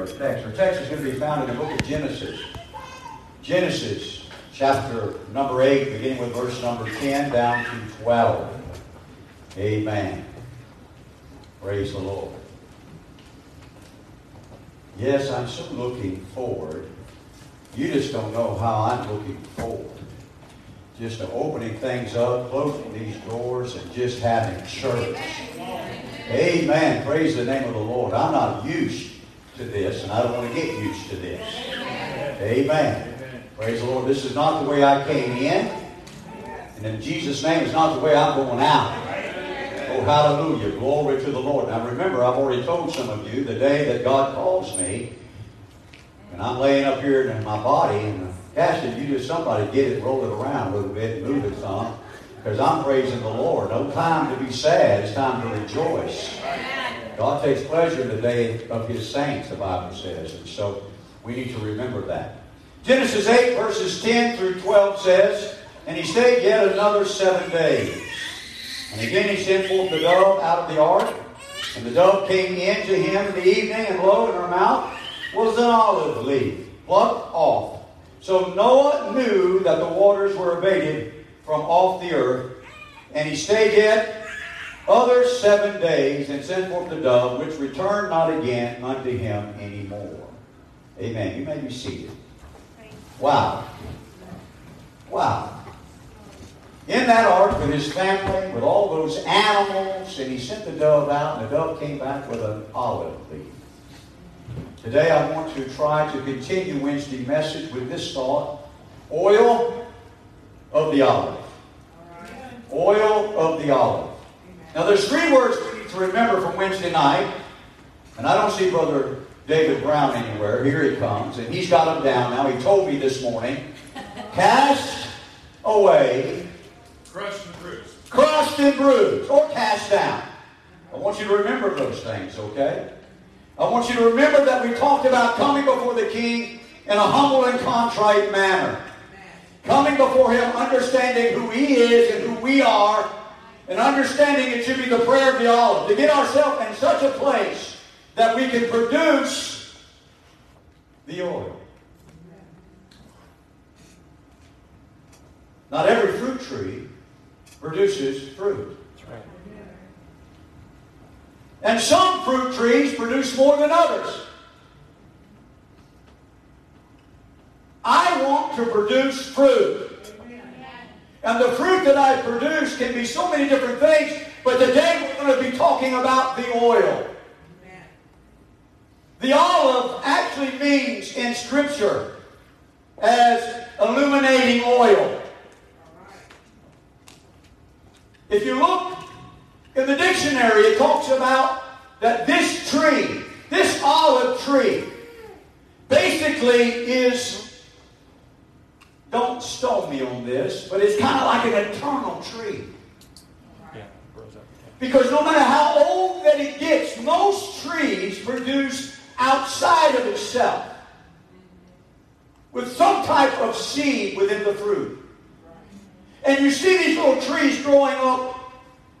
our text. Our text is going to be found in the book of Genesis. Genesis, chapter number 8, beginning with verse number 10 down to 12. Amen. Praise the Lord. Yes, I'm so looking forward. You just don't know how I'm looking forward. Just to opening things up, closing these doors, and just having church. Amen. Praise the name of the Lord. I'm not used to this, and I don't want to get used to this. Amen. Praise the Lord. This is not the way I came in. And in Jesus' name, it's not the way I'm going out. Oh, hallelujah. Glory to the Lord. Now remember, I've already told some of you the day that God calls me, and I'm laying up here in my body, and Cassie, you just somebody get it, roll it around a little bit, move it some. Because I'm praising the Lord. No time to be sad. It's time to rejoice. God takes pleasure in the day of His saints, the Bible says. And so we need to remember that. Genesis 8, verses 10 through 12 says, And he stayed yet another seven days. And again he sent forth the dove out of the ark. And the dove came in to him in the evening, and lo, in her mouth was an olive leaf, plucked off. So Noah knew that the waters were abated from off the earth. And he stayed yet other seven days and sent forth the dove, which returned not again unto him any more. Amen. You may be seated. Wow. Wow. In that ark with his family, with all those animals, and he sent the dove out, and the dove came back with an olive leaf. Today I want to try to continue Wednesday message with this thought oil of the olive. Oil of the olive. Now there's three words we need to remember from Wednesday night, and I don't see Brother David Brown anywhere. Here he comes, and he's got them down now. He told me this morning, cast away, crushed and bruised, crushed and bruised, or cast down. I want you to remember those things, okay? I want you to remember that we talked about coming before the King in a humble and contrite manner. Coming before Him, understanding who He is and who we are, and understanding it should be the prayer of the olive. To get ourselves in such a place that we can produce the oil. Not every fruit tree produces fruit. And some fruit trees produce more than others. I want to produce fruit. And the fruit that I produce can be many different things, but today we're going to be talking about the oil. The olive actually means in Scripture as illuminating oil. If you look in the dictionary, it talks about that this tree, this olive tree, basically is, don't stone me on this, but it's kind of like an eternal tree. Because no matter how old that it gets, most trees produce outside of itself with some type of seed within the fruit. And you see these little trees growing up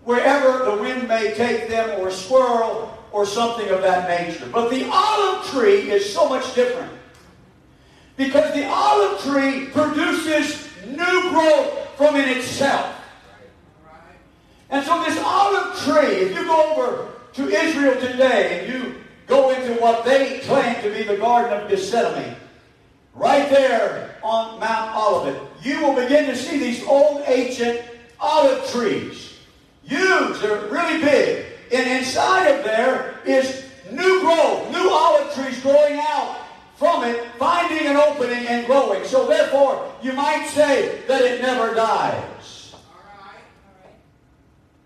wherever the wind may take them, or a squirrel, or something of that nature. But the olive tree is so much different. Because the olive tree produces new growth from in itself. And so this olive tree, if you go over to Israel today and you go into what they claim to be the Garden of Gethsemane, right there on Mount Olivet, you will begin to see these old ancient olive trees. Huge, they're really big. And inside of there is new growth, new olive trees growing out from it, finding an opening and growing. So therefore, you might say that it never dies.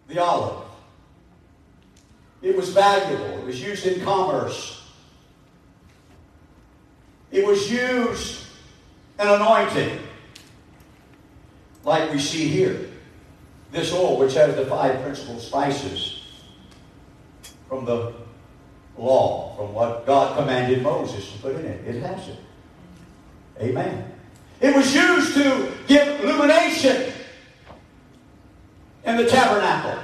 The olive. It was valuable. It was used in commerce. It was used in anointing, like we see here. This oil, which has the five principal spices from the law, from what God commanded Moses to put in it, it has it. Amen. It was used to give illumination in the tabernacle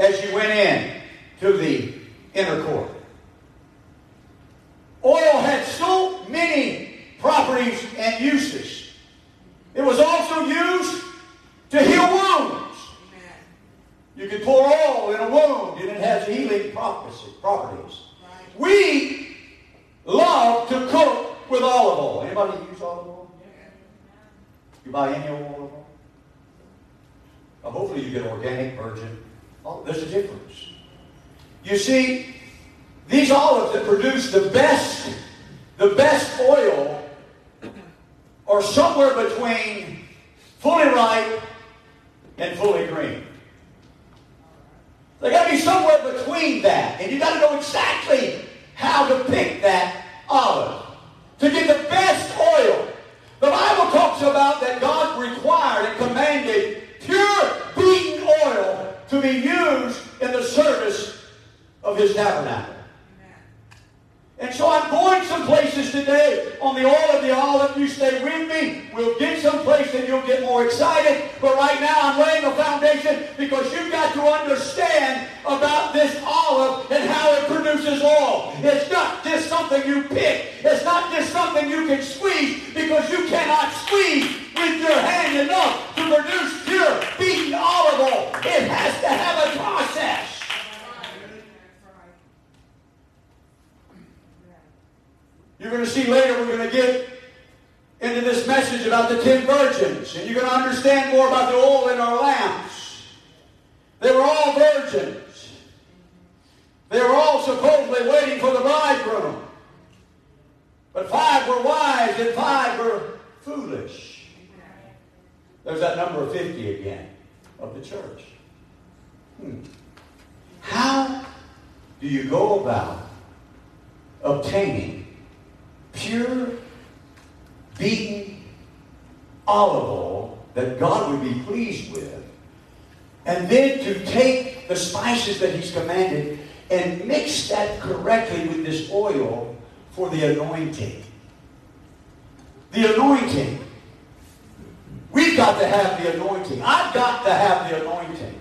as you went in to the inner court. Oil had so many properties and uses. It was also used to heal wounds. You can pour oil in a wound and it has healing properties. We love to cook with olive oil. Anybody use olive oil? You buy any olive oil? Well, hopefully you get organic virgin Oh, there's a difference. You see, these olives that produce the best, the best oil are somewhere between fully ripe and fully green. They got to be somewhere between that. And you got to know exactly how to pick that olive of his tabernacle. And so I'm going some places today on the oil of the olive. You stay with me. We'll get some place and you'll get more excited. But right now I'm laying a foundation because you've got to understand about this olive and how it produces oil. It's not just something you pick. It's not just something you can squeeze because you cannot squeeze with your hand enough to produce pure beaten olive oil. It has to have a process. You're going to see later we're going to get into this message about the ten virgins, and you're going to understand more about the oil in our lamps. They were all virgins. They were all supposedly waiting for the bridegroom. But five were wise and five were foolish. There's that number of 50 again of the church. Hmm. How do you go about obtaining pure, beaten olive oil that God would be pleased with, and then to take the spices that He's commanded and mix that correctly with this oil for the anointing. The anointing. We've got to have the anointing. I've got to have the anointing.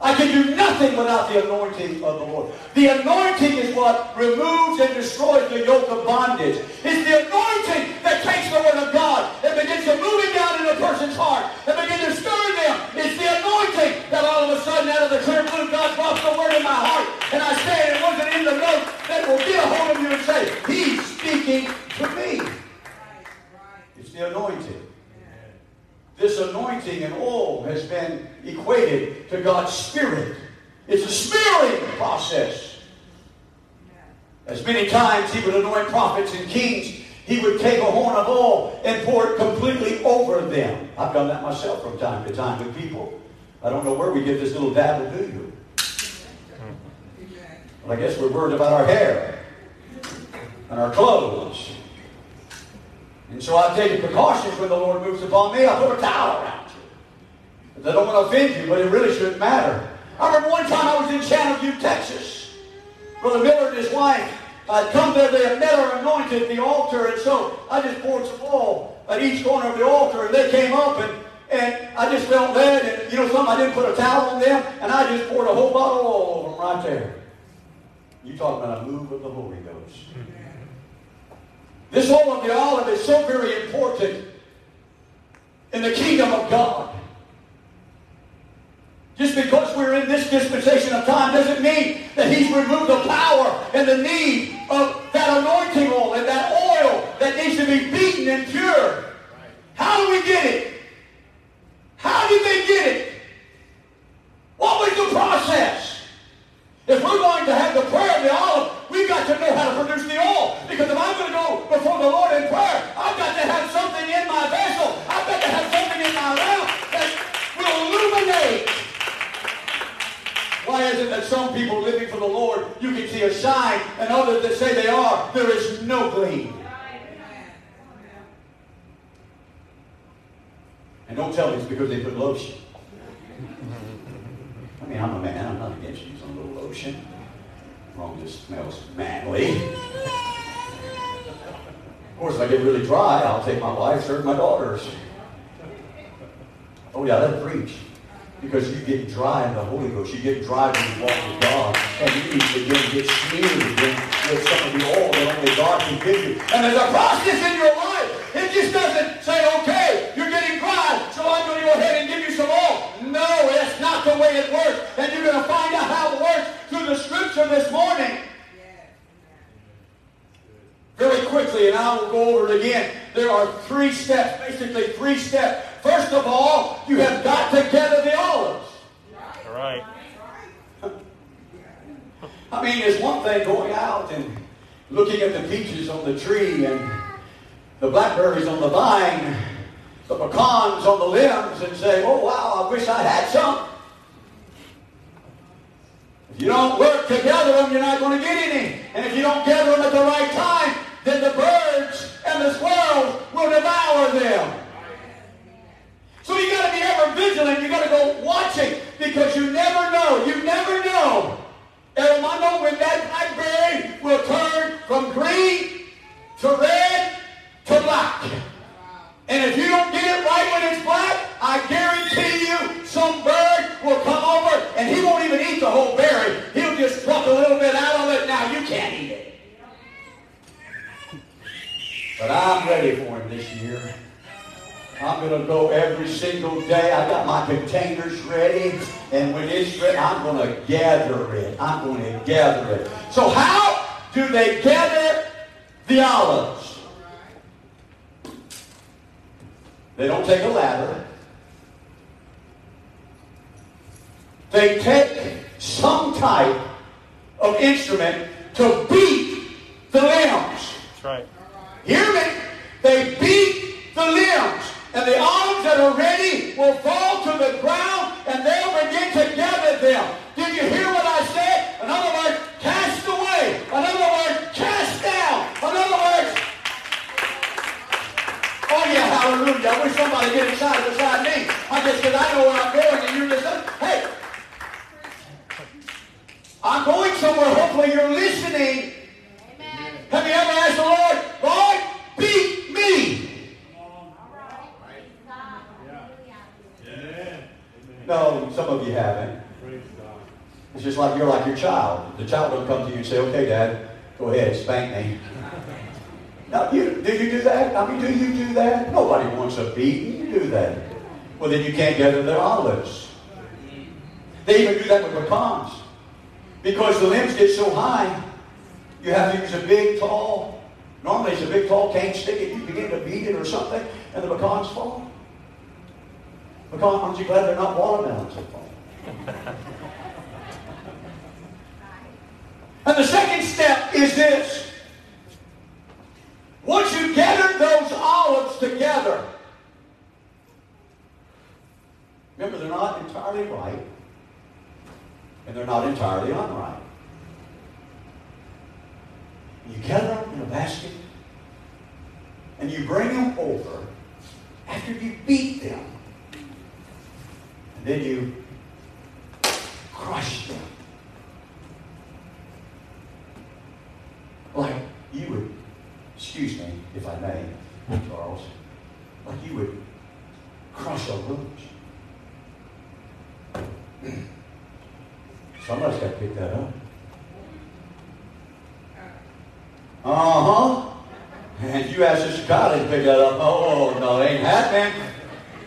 I can do nothing without the anointing of the Lord. The anointing is what removes and destroys the yoke of bondage. It's the anointing that takes the word of God and begins to move it down in a person's heart and begins to stir them. It's the anointing that all of a sudden out of the clear blue God drops the word in my heart and I say it wasn't in the note that will get a hold of you and say, He's speaking to me. It's the anointing. This anointing and oil has been equated to God's Spirit. It's a smearing process. As many times he would anoint prophets and kings, he would take a horn of oil and pour it completely over them. I've done that myself from time to time with people. I don't know where we get this little dabble, do you? Well, I guess we're worried about our hair and our clothes and so I've taken precautions when the Lord moves upon me. I put a towel around I don't want to offend you, but it really shouldn't matter. I remember one time I was in Channelview, Texas. Brother Miller and his wife I'd come there, they had met her anointed the altar, and so I just poured some oil at each corner of the altar, and they came up, and, and I just felt led, and you know something, I didn't put a towel on them, and I just poured a whole bottle of oil over them right there. You talking about a move of the Holy Ghost. This oil of the olive is so very important in the kingdom of God. Just because we're in this dispensation of time doesn't mean that He's removed the power and the need of that anointing oil and that oil that needs to be beaten and pure. How do we get it? How did they get it? What was the process? If we're going to have the prayer of the olive, we've got to know how to produce the oil. Because if I'm going to go before the Lord in prayer, I've got to have something in my vessel. I've got to have something in my lamp that will illuminate. Why is it that some people living for the Lord, you can see a shine, and others that say they are, there is no gleam? And don't tell me it's because they put lotion. I mean, I'm a man. I'm not against using a little lotion. Wrong just smells manly. Of course, if I get really dry, I'll take my wife, serve my daughter's. Oh yeah, let preach. Because you get dry in the Holy Ghost. You get dry when you walk with God. And you begin to get smeared with some of the oil that only God can give you. And there's a process in your life. It It just doesn't say, okay, you're getting dry, so I'm going to go ahead and give you some oil. No, that's not the way it works. And you're going to find out how it works through the scripture this morning. Very quickly, and I will go over it again. There are three steps, basically three steps. First of all, you have got to gather the olives. All right. I mean, it's one thing going out and looking at the peaches on the tree and the blackberries on the vine, the pecans on the limbs, and say, oh, wow, I wish I had some. If you don't work to gather them, you're not going to get any. And if you don't gather them at the right time, then the birds and the squirrels will devour them. So you got to be ever vigilant. You got to go watching because you never know. You never know. Hermano, when that blackberry will turn from green to red to black. And if you don't get it right when it's black, I guarantee you some bird will come over and he won't even eat the whole berry. He'll just pluck a little bit out of it. Now you can't eat it. But I'm ready for him this year. I'm going to go every single day. I got my containers ready. And when it's ready, I'm going to gather it. I'm going to gather it. So how do they gather the olives? They don't take a ladder. They take some type of instrument to beat the limbs. That's right. Hear me? They beat the limbs. And the olives that are ready will fall to the ground and they'll begin to gather them. Did you hear what I said? In other words, cast away. In other words, cast down. In other words, oh yeah, hallelujah. I wish somebody get excited beside me. I just because I know where I'm going and you're listening. Hey, I'm going somewhere. Hopefully you're listening. Have you ever asked the Lord, beat me? No, some of you haven't. It's just like you're like your child. The child will come to you and say, okay, Dad, go ahead, spank me. Now, you, do you do that? I mean, do you do that? Nobody wants a beating. You do that. Well, then you can't get gather their olives. They even do that with pecans. Because the limbs get so high, you have to use a big, tall, normally it's a big, tall cane stick, and you begin to beat it or something, and the pecans fall. Pecan, aren't you glad they're not watermelons and the second step is this. Once you gather those olives together, remember they're not entirely right, and they're not entirely unright. You gather them in a basket, and you bring them over after you beat them. And then you crush them. Like you would, excuse me if I may, Charles, like you would crush a rose. Somebody's got to pick that up. Uh-huh. And you ask Sister Kylie to pick that up. Oh, no, it ain't happening.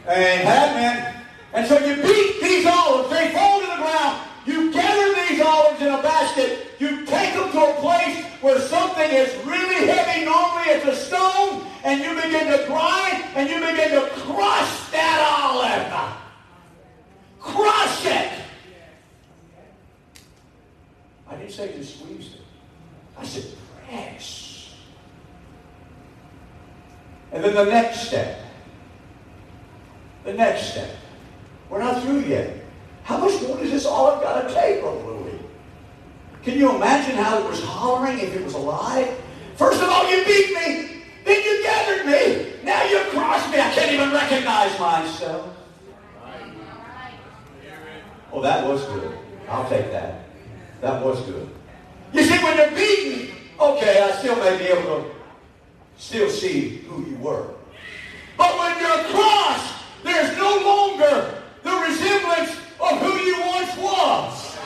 Ain't happening. And so you beat these olives. They fall to the ground. You gather these olives in a basket. You take them to a place where something is really heavy. Normally it's a stone. And you begin to grind and you begin to crush that olive. Crush it. I didn't say just squeeze it. I said press. And then the next step. The next step. We're not through yet. How much more does this olive got to take, Brother Louie? Can you imagine how it was hollering if it was alive? First of all, you beat me. Then you gathered me. Now you crushed me. I can't even recognize myself. Oh, that was good. I'll take that. That was good. You see, when you're beaten, okay, I still may be able to still see who you were. But when you're crushed, there's no longer the resemblance of who you once was.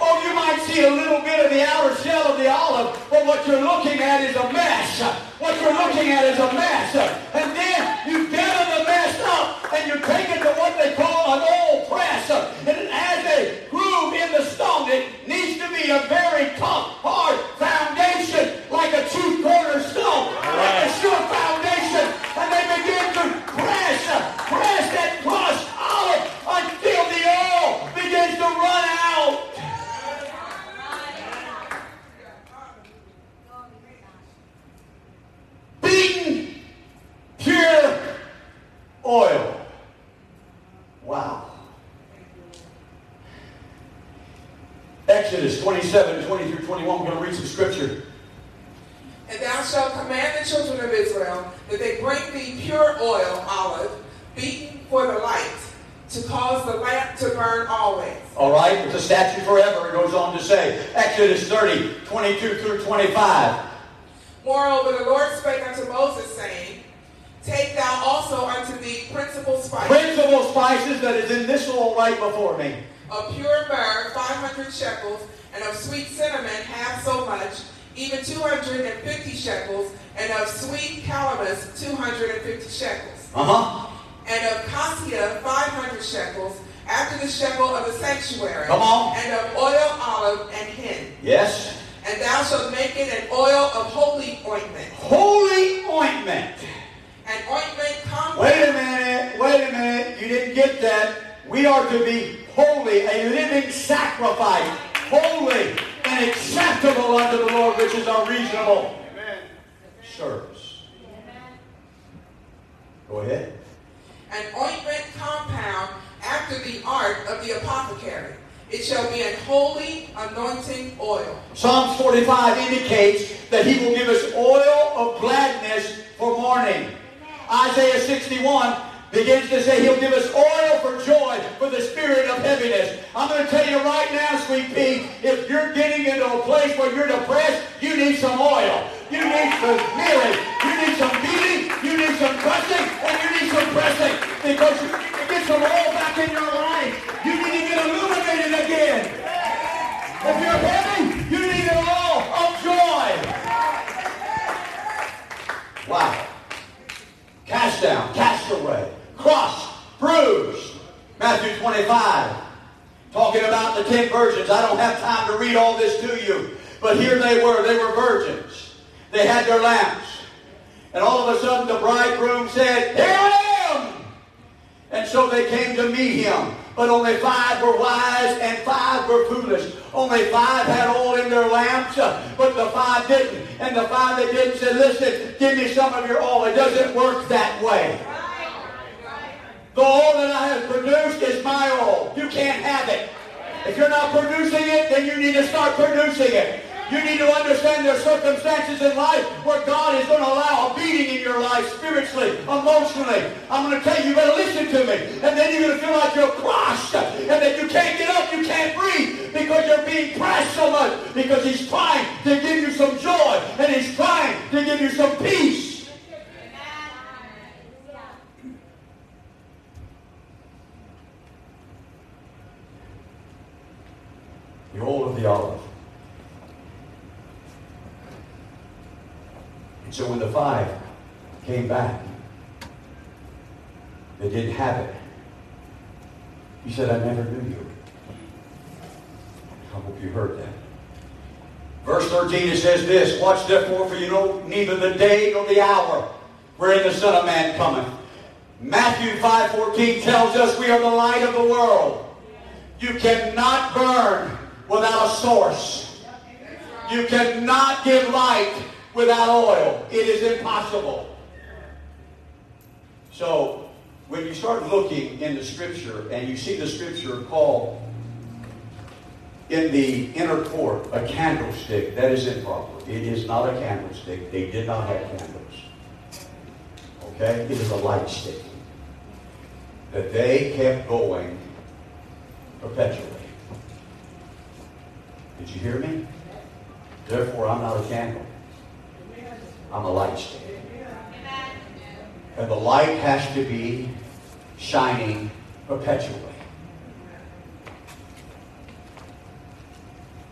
Oh, you might see a little bit of the outer shell of the olive, but what you're looking at is a mess. What you're looking at is a mess. And then you gather the mess up and you take it to what they call an oil press. And has a groove in the stone. It needs to be a very tough, hard foundation, like a chief cornerstone, like a sure foundation. And they begin to press, press that crushed olive until the oil begins to run out. Beaten, pure oil. Wow. Exodus 27, 20 through 21. We're going to read some scripture. And thou shalt command the children of Israel that they bring thee pure oil, olive, beaten for the light, to cause the lamp to burn always. All right, it's a statute forever, it goes on to say. Exodus 30, 22 through 25. Moreover, the Lord spake unto Moses, saying, Take thou also unto thee principal spice Principal spices that is in this oil right before me. Of pure myrrh, five hundred shekels, and of sweet cinnamon, half so much, even two hundred and fifty shekels, and of sweet calamus, two hundred and fifty shekels. Uh huh. and of cassia five hundred shekels, after the shekel of the sanctuary, Come on. and of oil, olive, and hin. Yes. And thou shalt make it an oil of holy ointment, Holy ointment. an ointment. Wait a minute, wait a minute. You didn't get that. We are to be holy, a living sacrifice, holy and acceptable unto the Lord, which is our reasonable service. Go ahead. an ointment compound after the art of the apothecary. It shall be an holy anointing oil. Psalms 45 indicates that he will give us oil of gladness for mourning. Isaiah 61 begins to say he'll give us oil for joy for the spirit of heaviness. I'm going to tell you right now, sweet pea, if you're getting into a place where you're depressed, you need some oil. You need some healing. You need some beating. You need some crushing. And you need some pressing. Because you need to get some oil back in your life. You need to get illuminated again. If you're heavy, you need an oil of joy. Wow. Cast down, cast away, crushed, bruised. Matthew 25. Talking about the ten virgins. I don't have time to read all this to you. But here they were. They were virgins. They had their lamps. And all of a sudden the bridegroom said, Here I am! And so they came to meet him. But only five were wise and five were foolish. Only five had oil in their lamps, but the five didn't. And the five that didn't said, Listen, give me some of your oil. It doesn't work that way. The oil that I have produced is my oil. You can't have it. If you're not producing it, then you need to start producing it. You need to understand there are circumstances in life where God is going to allow a beating in your life spiritually, emotionally. I'm going to tell you, you better listen to me. And then you're going to feel like you're crushed and that you can't get up, you can't breathe because you're being pressed so much because he's trying to give you some joy and he's trying to give you some peace. Oil of the olive. And so when the five came back, they didn't have it. He said, I never knew you. I hope you heard that. Verse 13, it says this, Watch therefore, for you know neither the day nor the hour wherein the Son of Man cometh. Matthew 5.14 tells us we are the light of the world. You cannot burn without a source. You cannot give light without oil. It is impossible. So, when you start looking in the scripture and you see the scripture called in the inner court a candlestick, that is improper. It is not a candlestick. They did not have candles. Okay? It is a light stick that they kept going perpetually. Did you hear me? Therefore, I'm not a candle. I'm a light stick. And the light has to be shining perpetually.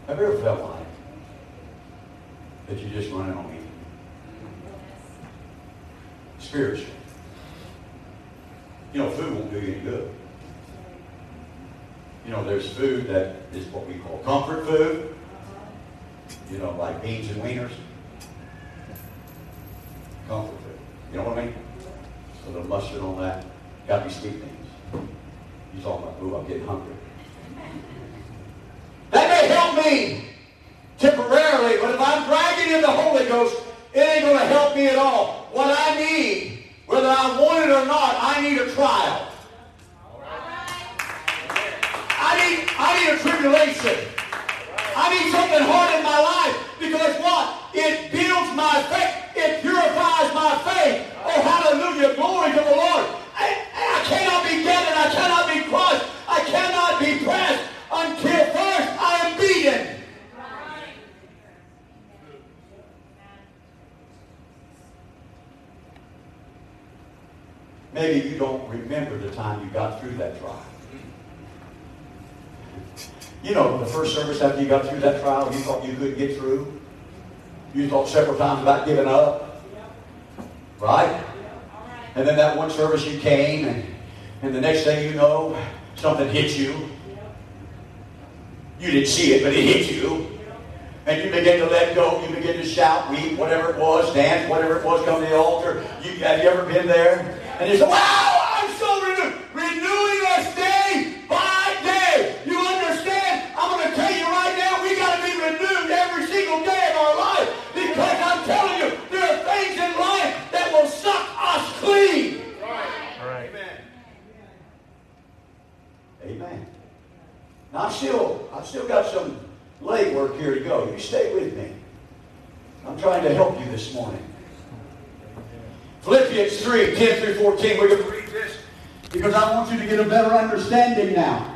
Have you ever felt like that you're just running on me? Spiritually. You know, food won't do you any good. You know, there's food that is what we call comfort food. You know, like beans and wieners. Comfort food. You know what I mean? A little mustard on that. Got to be sweet things. You talking about, ooh, I'm getting hungry. That may help me temporarily, but if I'm dragging in the Holy Ghost, it ain't going to help me at all. What I need, whether I want it or not, I need a trial. I tribulation. I need something hard in my life because what? It builds my faith. It purifies my faith. Oh, hallelujah. Glory to the Lord. I, I cannot be gathered. I cannot be crushed. I cannot be pressed until first I am beaten. Maybe you don't remember the time you got through that trial. You know, the first service after you got through that trial, you thought you couldn't get through. You thought several times about giving up. Right? And then that one service you came, and, and the next thing you know, something hit you. You didn't see it, but it hit you. And you begin to let go. You begin to shout, weep, whatever it was, dance, whatever it was, come to the altar. You, have you ever been there? And you say, wow, Now I've still, I've still got some leg work here to go. You stay with me. I'm trying to help you this morning. Philippians 3, 10 through 14. We're going to read this because I want you to get a better understanding now.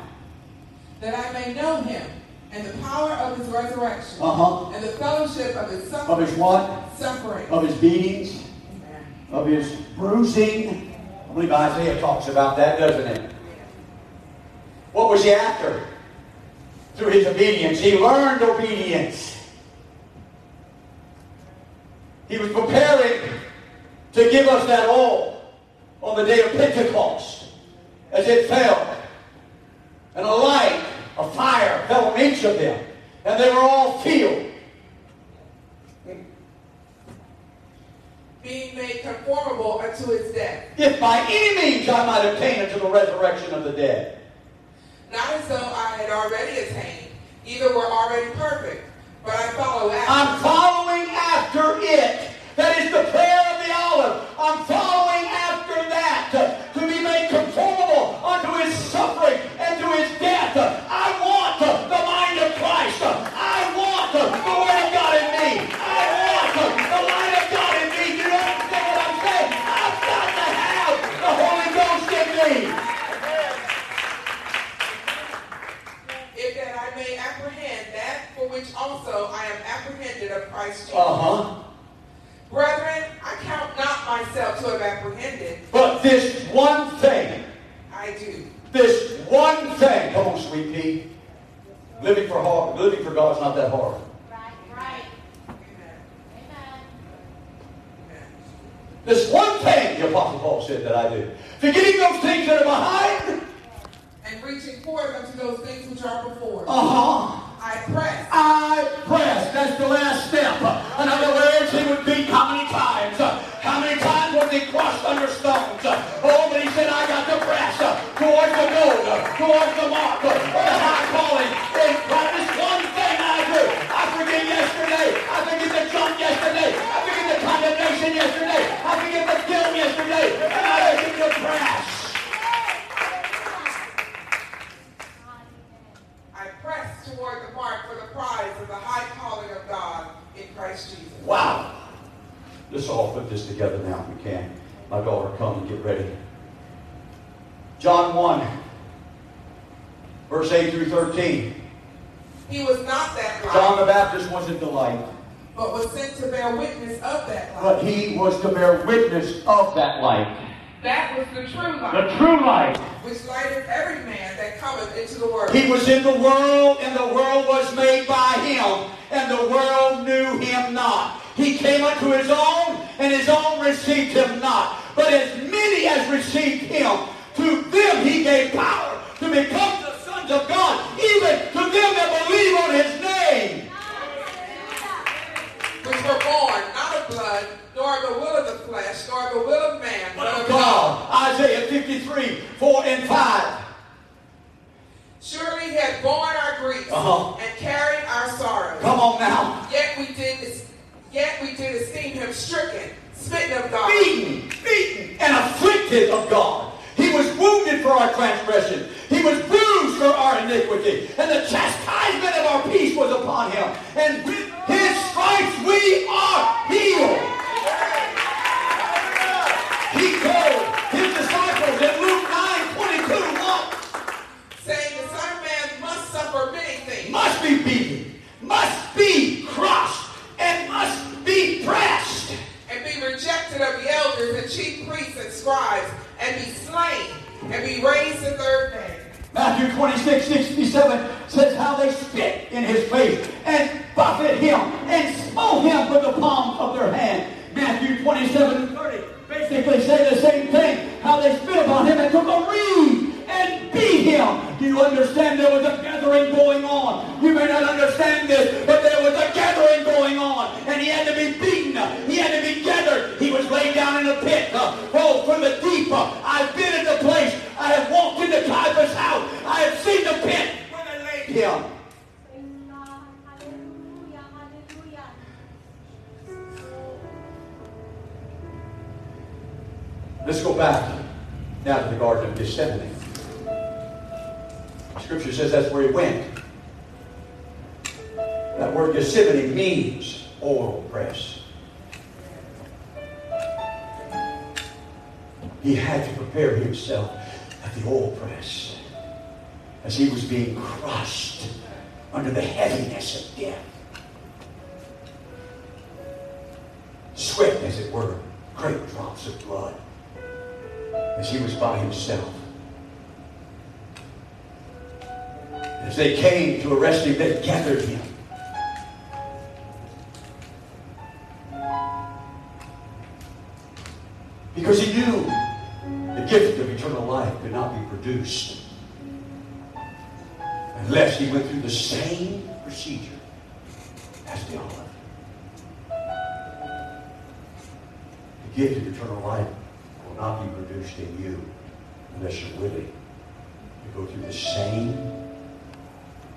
that I may know him and the power of his resurrection Uh-huh. and the fellowship of his suffering. Of his what? suffering. Of his beatings, Amen. of his bruising. I believe Isaiah talks about that, doesn't it? What was he after? Through his obedience. He learned obedience. He was preparing to give us that all on the day of Pentecost as it fell. And a light, a fire fell on each of them. And they were all filled. Being made conformable unto his death. If by any means I might attain unto the resurrection of the dead. Not as though I had already attained, either were already perfect, but I follow after. I'm following after it. That is the prayer of the olive. I'm following after that to, be made conformable unto his suffering and to his death. I want the mind of Christ. I want the word of God in me. I want the light of God in me. You understand what I'm saying? I've got to have the Holy Ghost in me. if that I may apprehend that for which also I am apprehended of Christ Jesus. Uh-huh. Brethren, I count not myself to have apprehended. But this one thing I do. This one thing. Come on, sweet pea. Living for hard, living for God's not that hard. Right, right. Amen. Amen. Amen. This one thing, the Apostle Paul said that I do. Forgetting those things that are behind. And reaching forth unto those things which are before. Uh-huh. I press. I press. That's the last step. In other words, he would beat how many times? How many times was he crushed under stones? Oh, but he said, I got to press towards the goal, towards the mark, for the high calling in Christ. This one thing I do. I forget yesterday. I forget the junk yesterday. I forget the condemnation yesterday. I forget the guilt yesterday. And I begin to press. I press toward the mark for the prize of the high calling of God in Christ Jesus. Wow. Let's all put this together now if we can. My daughter, come and get ready. John 1, verse 8 through 13. He was not that John the Baptist wasn't the light, but was sent to bear witness of that light. but he was to bear witness of that light. That was the true light. The true light. which lighteth every man that cometh into the world. He was in the world, and the world was made by him, and the world knew him not. He came unto his own, and his own received him not. But as many as received him, To them he gave power to become the sons of God, even to them that believe on his name. Which were born not of blood, nor of the will of the flesh, nor of the will of man, But of God. Isaiah 53, 4 and 5. Surely he had borne our griefs Uh-huh. and carried our sorrows. Come on now. Yet we did yet we did esteem him stricken, smitten of God. beaten, beaten, and afflicted of God. He was wounded for our transgression. He was bruised for our iniquity. And the chastisement of our peace was upon him. And with his stripes we are healed. He told his disciples in Luke 9, 22, what? saying the Son of Man must suffer many things, Must be beaten, must be crushed, and must be pressed. and be rejected of chief priests and scribes, and be slain, and be raised the third day. Matthew 26, 67 says how they spit in his face and buffet him and smote him with the palms of their hand. Matthew 27 30 basically say the same thing. How they spit upon him and took a reed and beat him. Do you understand there was a gathering going on? You may not understand this, but there was a gathering going on. And he had to be beaten. He had to be gathered. Down in a pit. Oh, from the deep. Uh, I've been at the place. I have walked into Caiaphas' house. I have seen the pit where they laid him. Let's go back now to the Garden of Gethsemane. Scripture says that's where he went. That word Gethsemane means oil press. He had to prepare himself at the oil press as he was being crushed under the heaviness of death. Sweat, as it were, great drops of blood as he was by himself. As they came to arrest him, they gathered him. Produced unless he went through the same procedure as the olive. The gift of eternal life will not be produced in you unless you're willing to go through the same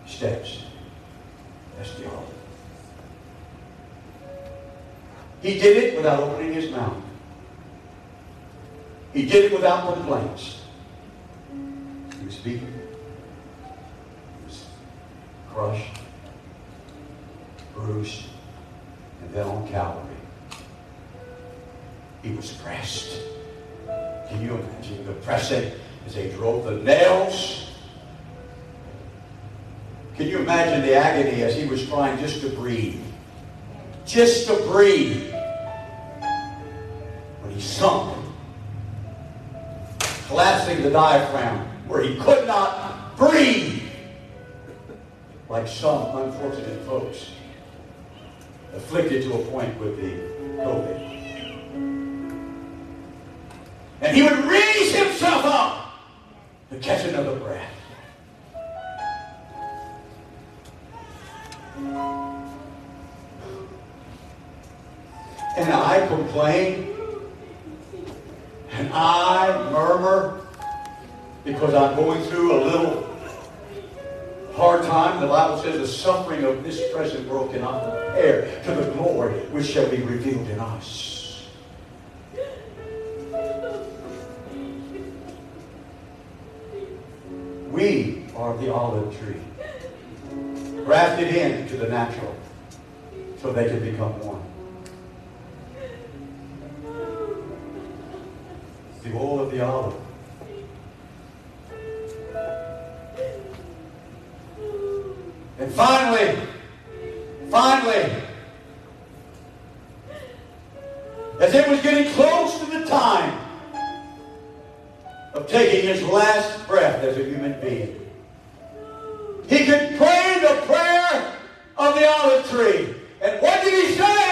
steps as the olive. He did it without opening his mouth. He did it without complaints. Was beaten. He was crushed, bruised, and then on Calvary, he was pressed. Can you imagine the pressing as they drove the nails? Can you imagine the agony as he was trying just to breathe? Just to breathe. When he sunk, collapsing the diaphragm, where he could not breathe. Like some unfortunate folks afflicted to a point with the COVID. And he would raise himself up to catch another breath. And I complain and I murmur because I'm going through a little hard time. The Bible says the suffering of this present world cannot compare to the glory which shall be revealed in us. We are the olive tree, grafted into the natural so they can become one. The oil of the olive. Of taking his last breath as a human being, he could pray the prayer of the olive tree. And what did he say